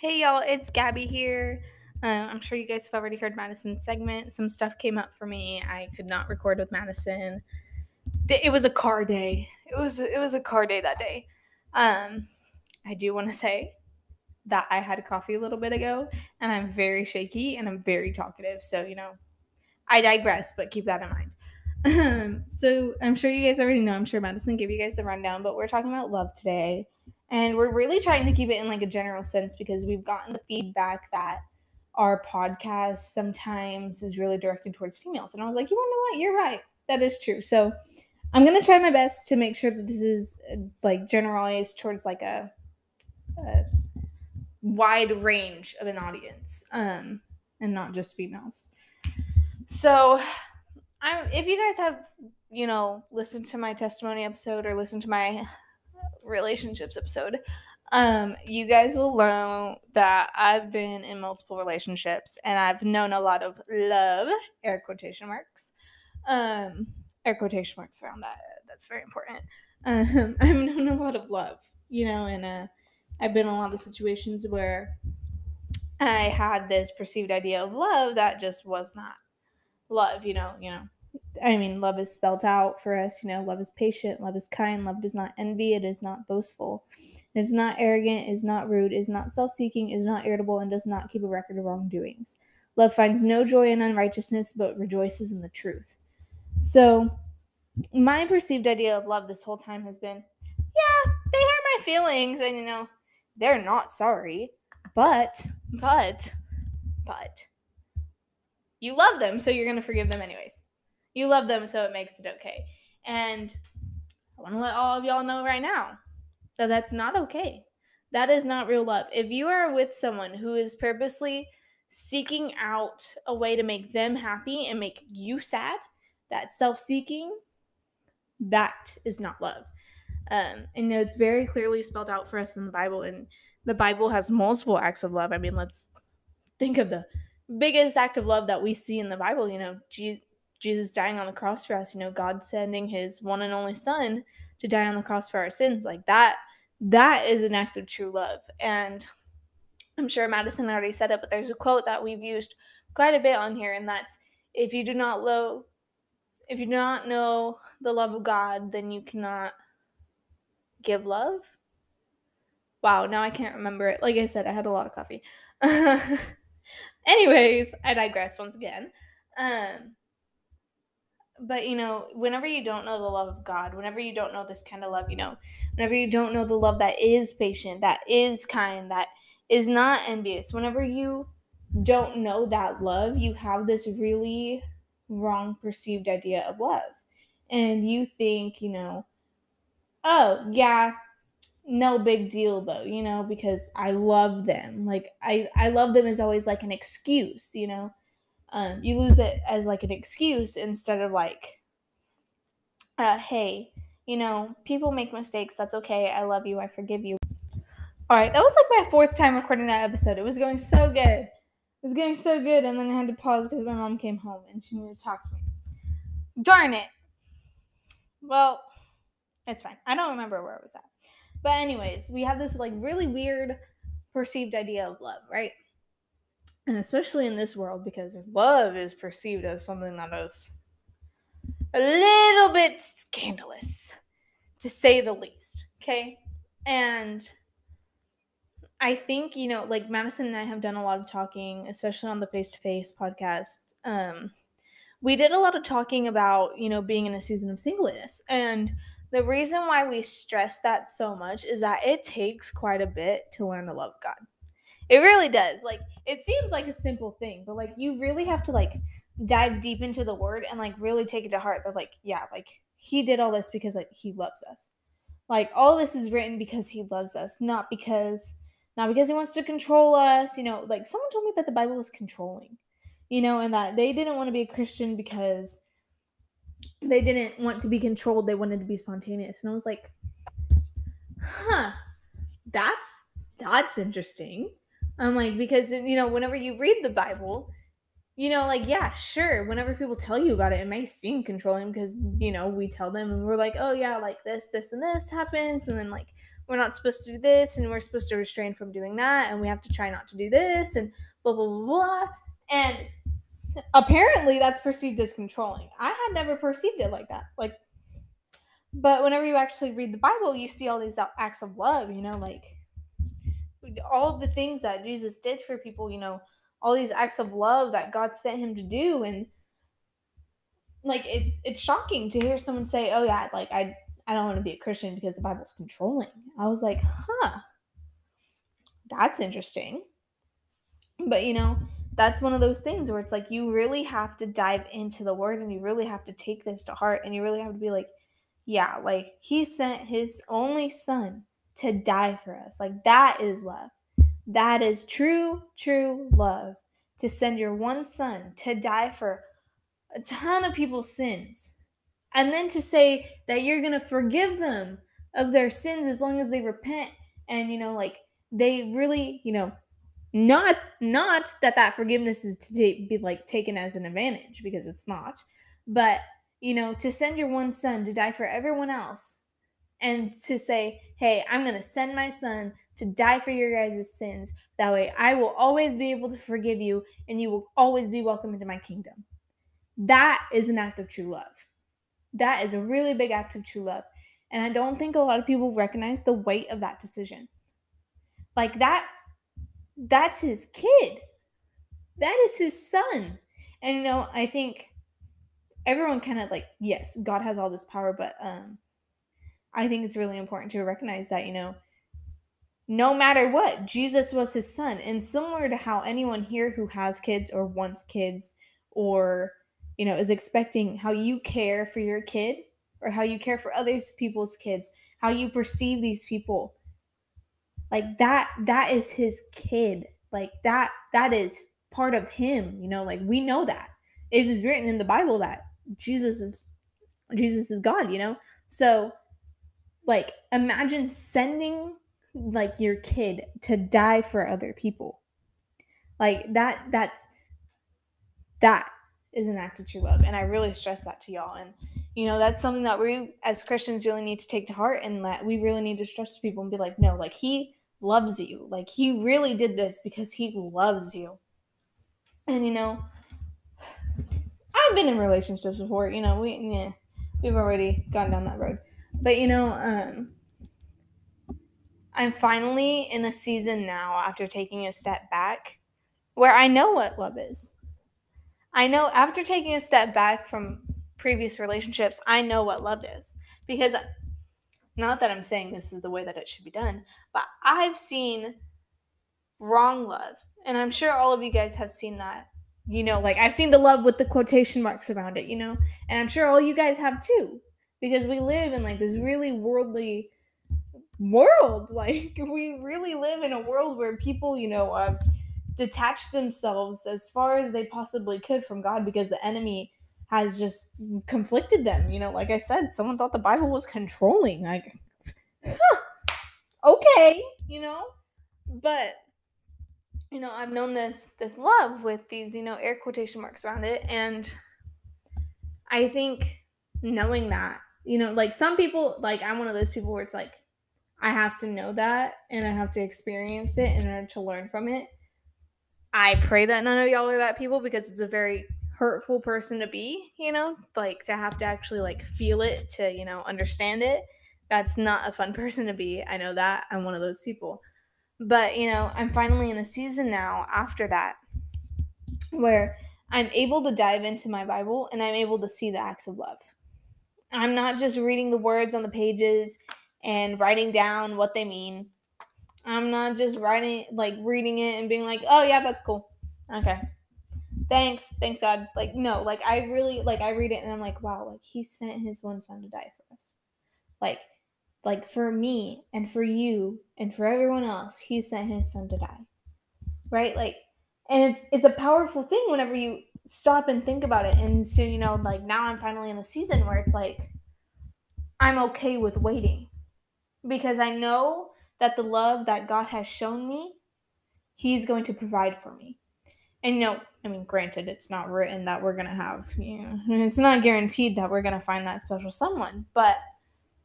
Hey y'all, it's Gabby here. Uh, I'm sure you guys have already heard Madison's segment. Some stuff came up for me. I could not record with Madison. It was a car day. It was it was a car day that day. Um, I do want to say that I had coffee a little bit ago, and I'm very shaky and I'm very talkative. So you know, I digress, but keep that in mind. Um, so I'm sure you guys already know. I'm sure Madison gave you guys the rundown, but we're talking about love today. And we're really trying to keep it in like a general sense because we've gotten the feedback that our podcast sometimes is really directed towards females. And I was like, you want to know what? You're right. That is true. So I'm going to try my best to make sure that this is uh, like generalized towards like a, a wide range of an audience um, and not just females. So I'm, if you guys have, you know, listened to my testimony episode or listened to my relationships episode, um, you guys will know that I've been in multiple relationships and I've known a lot of love, air quotation marks. Um, air quotation marks around that. That's very important. Um, I've known a lot of love, you know, and uh, I've been in a lot of situations where I had this perceived idea of love that just was not love, you know, you know, I mean, love is spelled out for us. You know, love is patient, love is kind, love does not envy, it is not boastful, it is not arrogant, is not rude, is not self seeking, is not irritable, and does not keep a record of wrongdoings. Love finds no joy in unrighteousness, but rejoices in the truth. So, my perceived idea of love this whole time has been yeah, they hurt my feelings, and you know, they're not sorry, but, but, but, you love them, so you're going to forgive them anyways. You love them, so it makes it okay. And I want to let all of y'all know right now that that's not okay. That is not real love. If you are with someone who is purposely seeking out a way to make them happy and make you sad, that self seeking, that is not love. Um, and it's very clearly spelled out for us in the Bible, and the Bible has multiple acts of love. I mean, let's think of the biggest act of love that we see in the Bible. You know, Jesus dying on the cross for us, you know, God sending his one and only son to die on the cross for our sins. Like that that is an act of true love. And I'm sure Madison already said it, but there's a quote that we've used quite a bit on here, and that's if you do not lo if you do not know the love of God, then you cannot give love. Wow, now I can't remember it. Like I said, I had a lot of coffee. Anyways, I digress once again. Um, but you know, whenever you don't know the love of God, whenever you don't know this kind of love, you know, whenever you don't know the love that is patient, that is kind, that is not envious, whenever you don't know that love, you have this really wrong perceived idea of love. And you think, you know, oh, yeah, no big deal though, you know, because I love them. Like I I love them is always like an excuse, you know um, you lose it as like an excuse instead of like uh, hey you know people make mistakes. That's okay. I love you. I forgive you. All right that was like my fourth time recording that episode. It was going so good. It was going so good and then i had to pause because my mom came home and she needed to talk to me. Darn it. Well it's fine. I don't remember where i was at. But anyways we have this like really weird perceived idea of love right and especially in this world because love is perceived as something that is a little bit scandalous to say the least okay? And i think you know like madison and i have done a lot of talking especially on the face-to-face podcast. Um we did a lot of talking about you know being in a season of singleness. And the reason why we stress that so much is that it takes quite a bit to learn the love god it really does. Like it seems like a simple thing, but like you really have to like dive deep into the word and like really take it to heart that like yeah, like he did all this because like he loves us. Like all this is written because he loves us, not because not because he wants to control us, you know, like someone told me that the Bible was controlling. You know, and that they didn't want to be a Christian because they didn't want to be controlled, they wanted to be spontaneous. And I was like, "Huh. That's that's interesting." I'm like, because, you know, whenever you read the Bible, you know, like, yeah, sure, whenever people tell you about it, it may seem controlling because, you know, we tell them and we're like, oh, yeah, like this, this, and this happens. And then, like, we're not supposed to do this and we're supposed to restrain from doing that and we have to try not to do this and blah blah blah blah and apparently that's perceived as controlling i had never perceived it like that like but whenever you actually read the bible you see all these uh, acts of love you know like all the things that jesus did for people you know all these acts of love that god sent him to do and like it's it's shocking to hear someone say oh yeah like i I don't want to be a Christian because the Bible's controlling. I was like, huh, that's interesting. But you know, that's one of those things where it's like you really have to dive into the word and you really have to take this to heart and you really have to be like, yeah, like he sent his only son to die for us. Like that is love. That is true, true love. To send your one son to die for a ton of people's sins and then to say that you're going to forgive them of their sins as long as they repent and you know like they really you know not not that that forgiveness is to be like taken as an advantage because it's not but you know to send your one son to die for everyone else and to say hey i'm going to send my son to die for your guys' sins that way i will always be able to forgive you and you will always be welcome into my kingdom that is an act of true love that is a really big act of true love. And I don't think a lot of people recognize the weight of that decision. Like that, that's his kid. That is his son. And you know, I think everyone kind of like, yes, God has all this power, but um I think it's really important to recognize that, you know, no matter what, Jesus was his son. And similar to how anyone here who has kids or wants kids or you know, is expecting how you care for your kid or how you care for other people's kids, how you perceive these people. Like that that is his kid. Like that that is part of him, you know, like we know that. It is written in the Bible that Jesus is Jesus is God, you know? So like imagine sending like your kid to die for other people. Like that that's that is an act of true love. And I really stress that to y'all. And, you know, that's something that we as Christians really need to take to heart and that we really need to stress to people and be like, no, like he loves you. Like he really did this because he loves you. And, you know, I've been in relationships before, you know, we, yeah, we've already gone down that road. But, you know, um, I'm finally in a season now after taking a step back where I know what love is. I know after taking a step back from previous relationships, I know what love is. Because not that I'm saying this is the way that it should be done, but I've seen wrong love. And I'm sure all of you guys have seen that. You know, like I've seen the love with the quotation marks around it, you know? And I'm sure all you guys have too. Because we live in like this really worldly world. Like we really live in a world where people, you know, have detach themselves as far as they possibly could from God because the enemy has just conflicted them. You know, like I said, someone thought the Bible was controlling. Like, huh, okay, you know, but you know, I've known this this love with these you know air quotation marks around it, and I think knowing that, you know, like some people, like I'm one of those people where it's like I have to know that and I have to experience it in order to learn from it I pray that none of y'all are that people because it's a very hurtful person to be, you know, like to have to actually like feel it to, you know, understand it. That's not a fun person to be. I know that. I'm one of those people. But, you know, I'm finally in a season now after that where I'm able to dive into my Bible and I'm able to see the acts of love. I'm not just reading the words on the pages and writing down what they mean. I'm not just writing, like reading it and being like, oh, yeah, that's cool. Okay. Thanks. Thanks, God. Like, no, like I really, like, I read it and I'm like, wow, like he sent his one son to die for us. Like, like for me and for you and for everyone else, he sent his son to die. Right? Like, and it's it's a powerful thing whenever you stop and think about it. And so, you know, like now I'm finally in a season where it's like I'm okay with waiting because I know that the love that God has shown me, He's going to provide for me. And know, I mean, granted, it's not written that we're gonna have, you know, it's not guaranteed that we're gonna find that special someone, but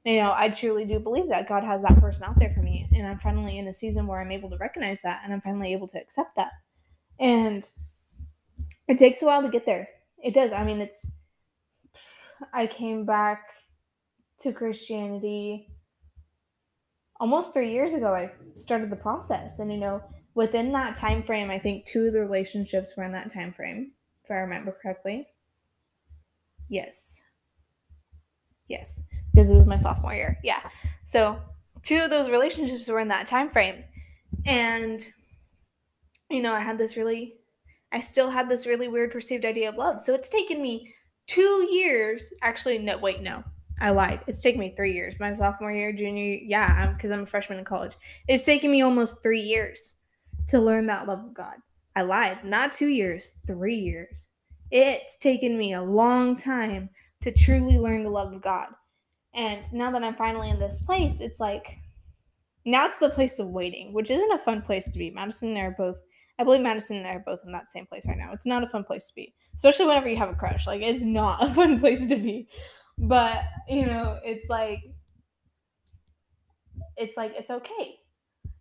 you know, I truly do believe that God has that person out there for me. And I'm finally in a season where I'm able to recognize that and I'm finally able to accept that. And it takes a while to get there. It does. I mean, it's, I came back to Christianity almost three years ago. I started the process. And, you know, within that time frame, I think two of the relationships were in that time frame, if I remember correctly. Yes. Yes because it was my sophomore year. Yeah. So two of those relationships were in that time frame. And you know, I had this really I still had this really weird perceived idea of love. So it's taken me 2 years. Actually, no, wait, no. I lied. It's taken me 3 years. My sophomore year, junior, yeah, because I'm, I'm a freshman in college. It's taken me almost 3 years to learn that love of God. I lied. Not 2 years, 3 years. It's taken me a long time to truly learn the love of God. And now that I'm finally in this place, it's like now it's the place of waiting, which isn't a fun place to be. Madison and I are both I believe Madison and I are both in that same place right now. It's not a fun place to be. Especially whenever you have a crush. Like it's not a fun place to be. But, you know, it's like it's like it's okay.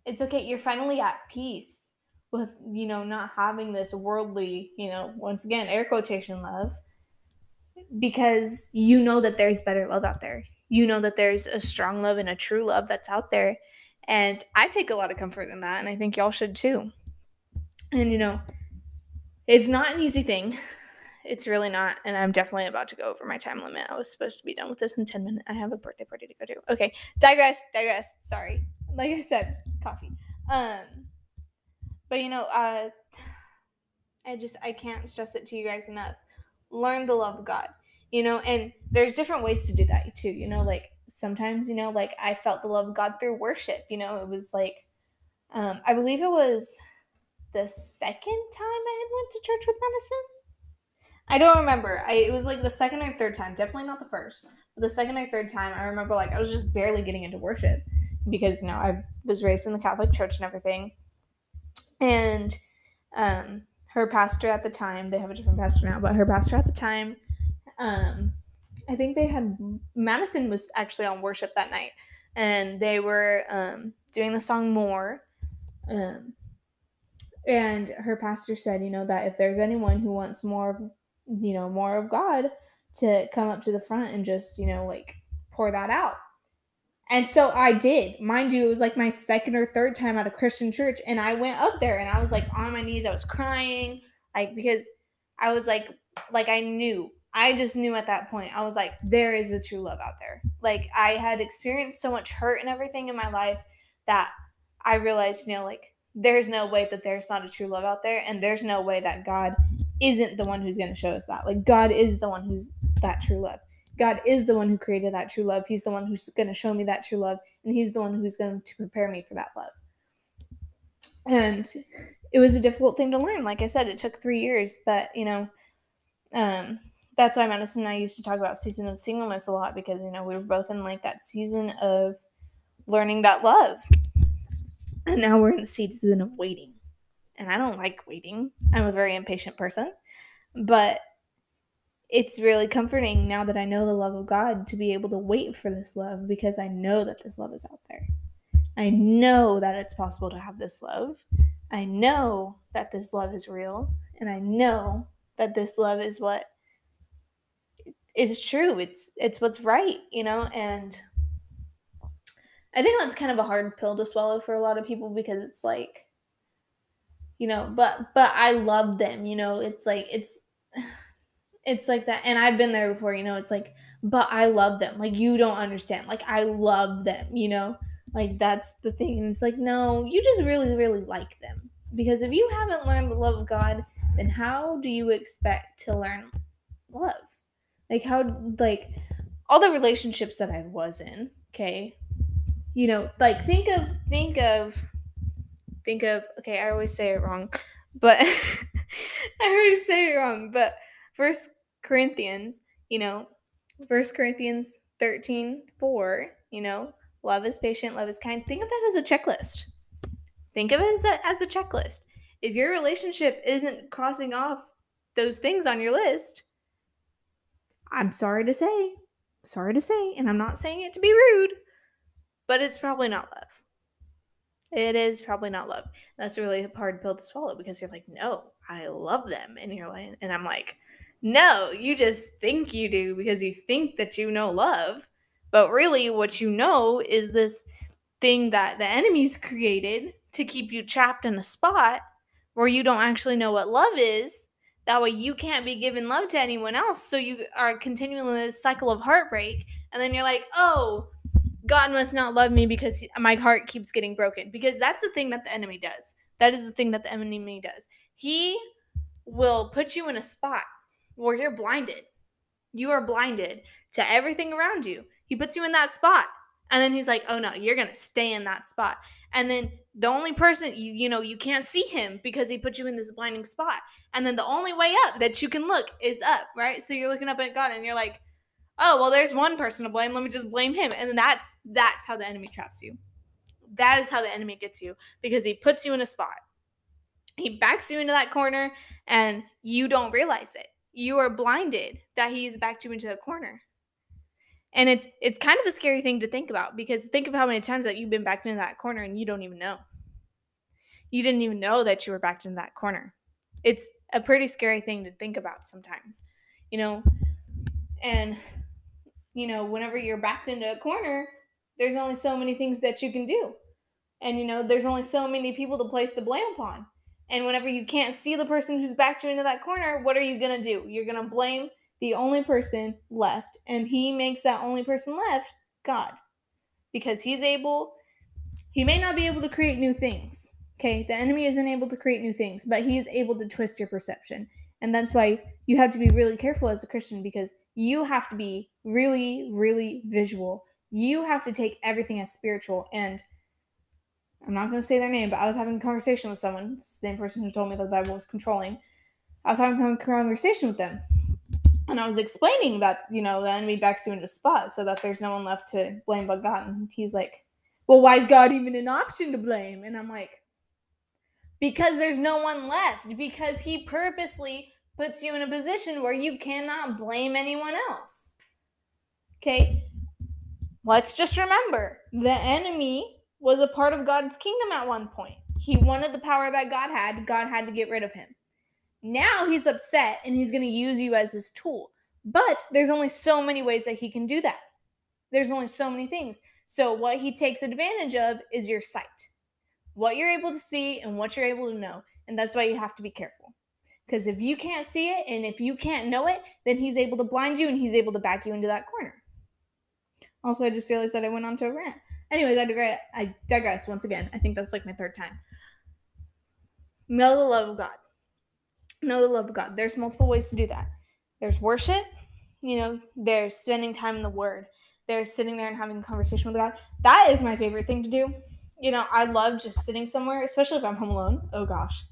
It's okay. You're finally at peace with, you know, not having this worldly, you know, once again, air quotation love because you know that there's better love out there you know that there's a strong love and a true love that's out there. And I take a lot of comfort in that, and I think y'all should too. And you know, it's not an easy thing. It's really not, and I'm definitely about to go over my time limit. I was supposed to be done with this in 10 minutes. I have a birthday party to go to. Okay, digress, digress. Sorry. Like I said, coffee. Um but you know, uh I just I can't stress it to you guys enough. Learn the love of God you know and there's different ways to do that too you know like sometimes you know like i felt the love of god through worship you know it was like um i believe it was the second time i had went to church with madison i don't remember. I, it was like the second or third time. Definitely not the first. But the second or third time i remember like i was just barely getting into worship because you know i was raised in the catholic church and everything. And um her pastor at the time they have a different pastor now but her pastor at the time um, I think they had Madison was actually on worship that night, and they were um, doing the song "More." Um, and her pastor said, you know, that if there's anyone who wants more, you know, more of God, to come up to the front and just, you know, like pour that out. And so I did. Mind you, it was like my second or third time at a Christian church. And I went up there and I was like on my knees. I was crying, like, because I was like, like I knew I just knew at that point, I was like, there is a true love out there. Like, I had experienced so much hurt and everything in my life that I realized, you know, like, there's no way that there's not a true love out there. And there's no way that God isn't the one who's going to show us that. Like, God is the one who's that true love. God is the one who created that true love. He's the one who's going to show me that true love. And He's the one who's going to prepare me for that love. And it was a difficult thing to learn. Like I said, it took three years, but, you know, um, that's why Madison and I used to talk about season of singleness a lot because you know we were both in like that season of learning that love, and now we're in the season of waiting. And I don't like waiting. I'm a very impatient person, but it's really comforting now that I know the love of God to be able to wait for this love because I know that this love is out there. I know that it's possible to have this love. I know that this love is real. And I know that this love is what is true. It's it's what's right, you know, and I think that's kind of a hard pill to swallow for a lot of people because it's like you know, but but I love them, you know. It's like it's it's like that and I've been there before, you know. It's like but I love them. Like you don't understand. Like I love them, you know? Like that's the thing. And it's like no, you just really really like them. Because if you haven't learned the love of God, then how do you expect to learn love? Like how like all the relationships that I was in, okay? You know, like think of think of think of okay, I always say it wrong, but I always say it wrong, but first Corinthians, you know, first Corinthians 13, 4, you know, love is patient, love is kind. Think of that as a checklist. Think of it as a, as a checklist. If your relationship isn't crossing off those things on your list, I'm sorry to say, sorry to say, and I'm not saying it to be rude, but it's probably not love. It is probably not love. That's a really hard pill to swallow because you're like, no, I love them. And you're like, and I'm like, no, you just think you do because you think that you know love. But really, what you know is this thing that the enemy's created to keep you trapped in a spot where you don't actually know what love is. That way, you can't be giving love to anyone else. So you are continuing this cycle of heartbreak. And then you're like, oh, God must not love me because my heart keeps getting broken. Because that's the thing that the enemy does. That is the thing that the enemy does. He will put you in a spot where you're blinded. You are blinded to everything around you. He puts you in that spot. And then he's like, oh no, you're going to stay in that spot. And then the only person, you, you know, you can't see him because he put you in this blinding spot. And then the only way up that you can look is up, right? So you're looking up at God and you're like, oh well there's one person to blame. Let me just blame him. And that's that's how the enemy traps you. That is how the enemy gets you because he puts you in a spot. He backs you into that corner and you don't realize it. You are blinded that he's backed you into the corner. And it's it's kind of a scary thing to think about because think of how many times that you've been backed into that corner and you don't even know. You didn't even know that you were backed in that corner. It's a pretty scary thing to think about sometimes you know? And you know, whenever you're backed into a corner, there's only so many things that you can do. And, you know, there's only so many people to place the blame upon. And whenever you can't see the person who's backed you into that corner, what are you going to do? You're going to blame the only person left. And he makes that only person left God. Because he's able, he may not be able to create new things. Okay. The enemy isn't able to create new things, but he is able to twist your perception. And that's why you have to be really careful as a Christian because you have to be really, really visual. You have to take everything as spiritual. And I'm not going to say their name, but I was having a conversation with someone, same person who told me that the Bible was controlling. I was having a conversation with them. And I was explaining that, you know, the enemy backs you into spot so that there's no one left to blame but God. And he's like, well, why is God even an option to blame? And I'm like, because there's no one left. Because he purposely puts you in a position where you cannot blame anyone else. Okay? Let's just remember the enemy was a part of God's kingdom at one point. He wanted the power that God had, God had to get rid of him. Now he's upset and he's going to use you as his tool. But there's only so many ways that he can do that. There's only so many things. So, what he takes advantage of is your sight, what you're able to see and what you're able to know. And that's why you have to be careful. Because if you can't see it and if you can't know it, then he's able to blind you and he's able to back you into that corner. Also, I just realized that I went on to a rant. Anyways, I digress, I digress once again. I think that's like my third time. Know the love of God. Know the love of God. There's multiple ways to do that. There's worship, you know, there's spending time in the Word, there's sitting there and having a conversation with God. That is my favorite thing to do. You know, I love just sitting somewhere, especially if I'm home alone. Oh gosh,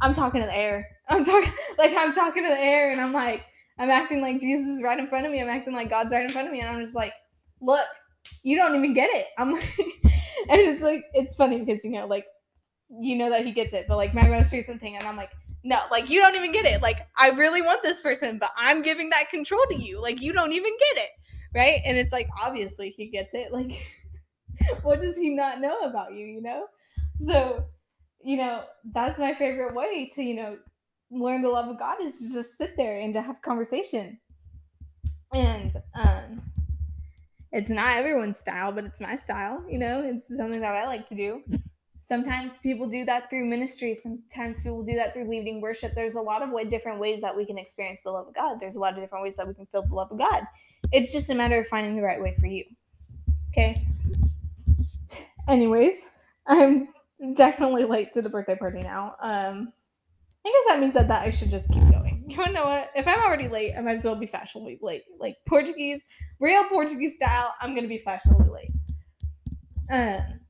I'm talking to the air. I'm talking like I'm talking to the air and I'm like I'm acting like Jesus is right in front of me. I'm acting like God's right in front of me and I'm just like, "Look, you don't even get it." I'm like and it's like it's funny because you know like you know that he gets it, but like my most recent thing and I'm like, "No, like you don't even get it. Like I really want this person, but I'm giving that control to you. Like you don't even get it." Right? And it's like obviously he gets it. Like what does he not know about you, you know? So you know, that's my favorite way to, you know, learn the love of God is to just sit there and to have conversation. And um it's not everyone's style, but it's my style, you know, it's something that I like to do. Sometimes people do that through ministry. Sometimes people do that through leading worship. There's a lot of way, different ways that we can experience the love of God. There's a lot of different ways that we can feel the love of God. It's just a matter of finding the right way for you. Okay. Anyways, I'm definitely late to the birthday party now. Um, I guess that means that, that I should just keep going. You know what? If I'm already late, I might as well be fashionably late. Like Portuguese, real Portuguese style, I'm gonna be fashionably late. Um,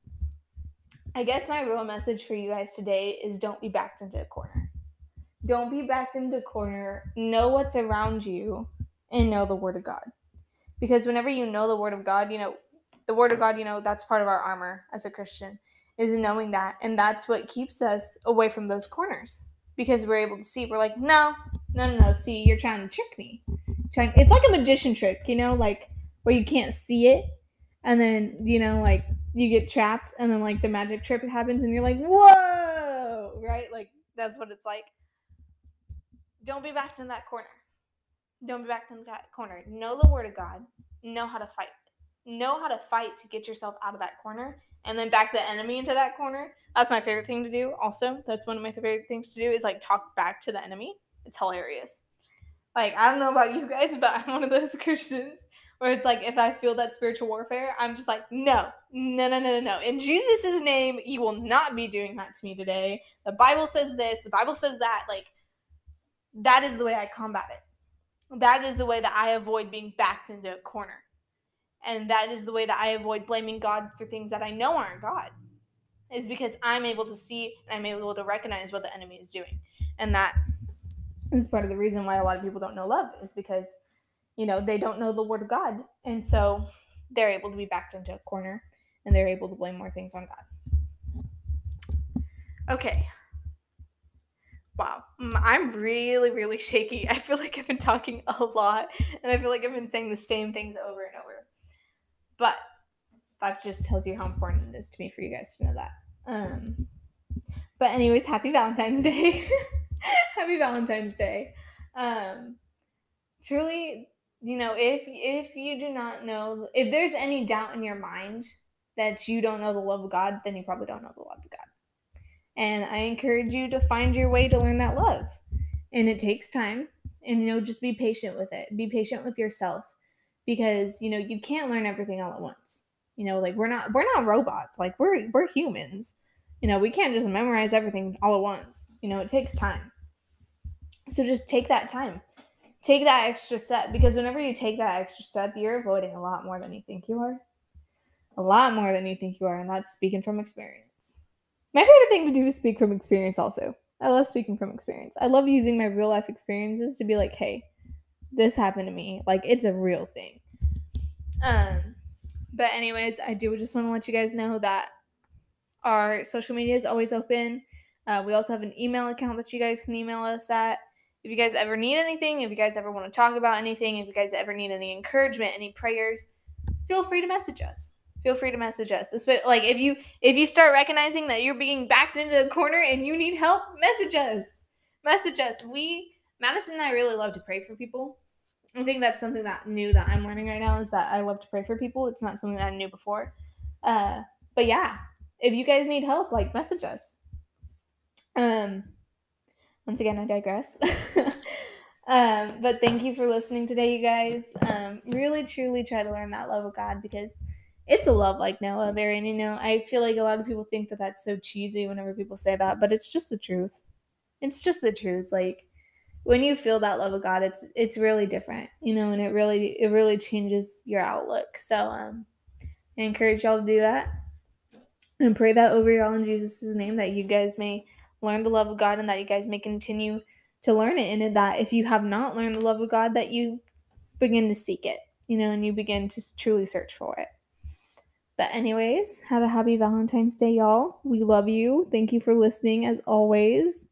I guess my real message for you guys today is don't be backed into a corner. Don't be backed into a corner. Know what's around you and know the word of God. Because whenever you know the word of God, you know, the word of God, you know, that's part of our armor as a Christian is knowing that. And that's what keeps us away from those corners because we're able to see. We're like, no, no, no, no. See, you're trying to trick me. Trying, it's like a magician trick, you know, like where you can't see it and then you know like you get trapped and then like the magic trip happens and you're like whoa right like that's what it's like don't be backed in that corner don't be backed in that corner know the word of god know how to fight know how to fight to get yourself out of that corner and then back the enemy into that corner that's my favorite thing to do also that's one of my favorite things to do is like talk back to the enemy it's hilarious like i don't know about you guys but i'm one of those christians where it's like if I feel that spiritual warfare, I'm just like, no, no, no, no, no. In Jesus' name, you will not be doing that to me today. The Bible says this, the Bible says that. Like, that is the way I combat it. That is the way that I avoid being backed into a corner. And that is the way that I avoid blaming God for things that I know aren't God. Is because I'm able to see and I'm able to recognize what the enemy is doing. And that is part of the reason why a lot of people don't know love, is because you know, they don't know the word of God. And so they're able to be backed into a corner and they're able to blame more things on God. Okay. Wow. Mm, I'm really, really shaky. I feel like I've been talking a lot and I feel like I've been saying the same things over and over. But that just tells you how important it is to me for you guys to know that. Um, but anyways, happy Valentine's Day. happy Valentine's Day. Um, truly, you know, if if you do not know, if there's any doubt in your mind that you don't know the love of God, then you probably don't know the love of God. And I encourage you to find your way to learn that love. And it takes time. And you know, just be patient with it. Be patient with yourself because, you know, you can't learn everything all at once. You know, like we're not we're not robots. Like we're we're humans. You know, we can't just memorize everything all at once. You know, it takes time. So just take that time take that extra step because whenever you take that extra step, you're avoiding a lot more than you think you are. A lot more than you think you are, and that's speaking from experience. My favorite thing to do is speak from experience, also. I love speaking from experience. I love using my real life experiences to be like, hey, this happened to me. Like, it's a real thing. Um, but, anyways, I do just want to let you guys know that our social media is always open. Uh, we also have an email account that you guys can email us at if you guys ever need anything, if you guys ever want to talk about anything, if you guys ever need any encouragement, any prayers, feel free to message us. Feel free to message us. Like if you if you start recognizing that you're being backed into a corner and you need help, message us. Message us. We Madison and I really love to pray for people. I think that's something that new that I'm learning right now is that I love to pray for people. It's not something that I knew before. Uh, but yeah, if you guys need help, like message us. Um, once again, I digress. um, but thank you for listening today, you guys. Um, really, truly try to learn that love of God because it's a love like no other. And, you know, I feel like a lot of people think that that's so cheesy whenever people say that, but it's just the truth. It's just the truth. Like, when you feel that love of God, it's it's really different, you know, and it really it really changes your outlook. So um I encourage y'all to do that. And pray that over y'all in Jesus' name that you guys may learn the love of God and that you guys may continue to learn it and that if you have not learned the love of God that you begin to seek it, you know, and you begin to truly search for it. But anyways, have a happy Valentine's Day, y'all. We love you. Thank you for listening as always.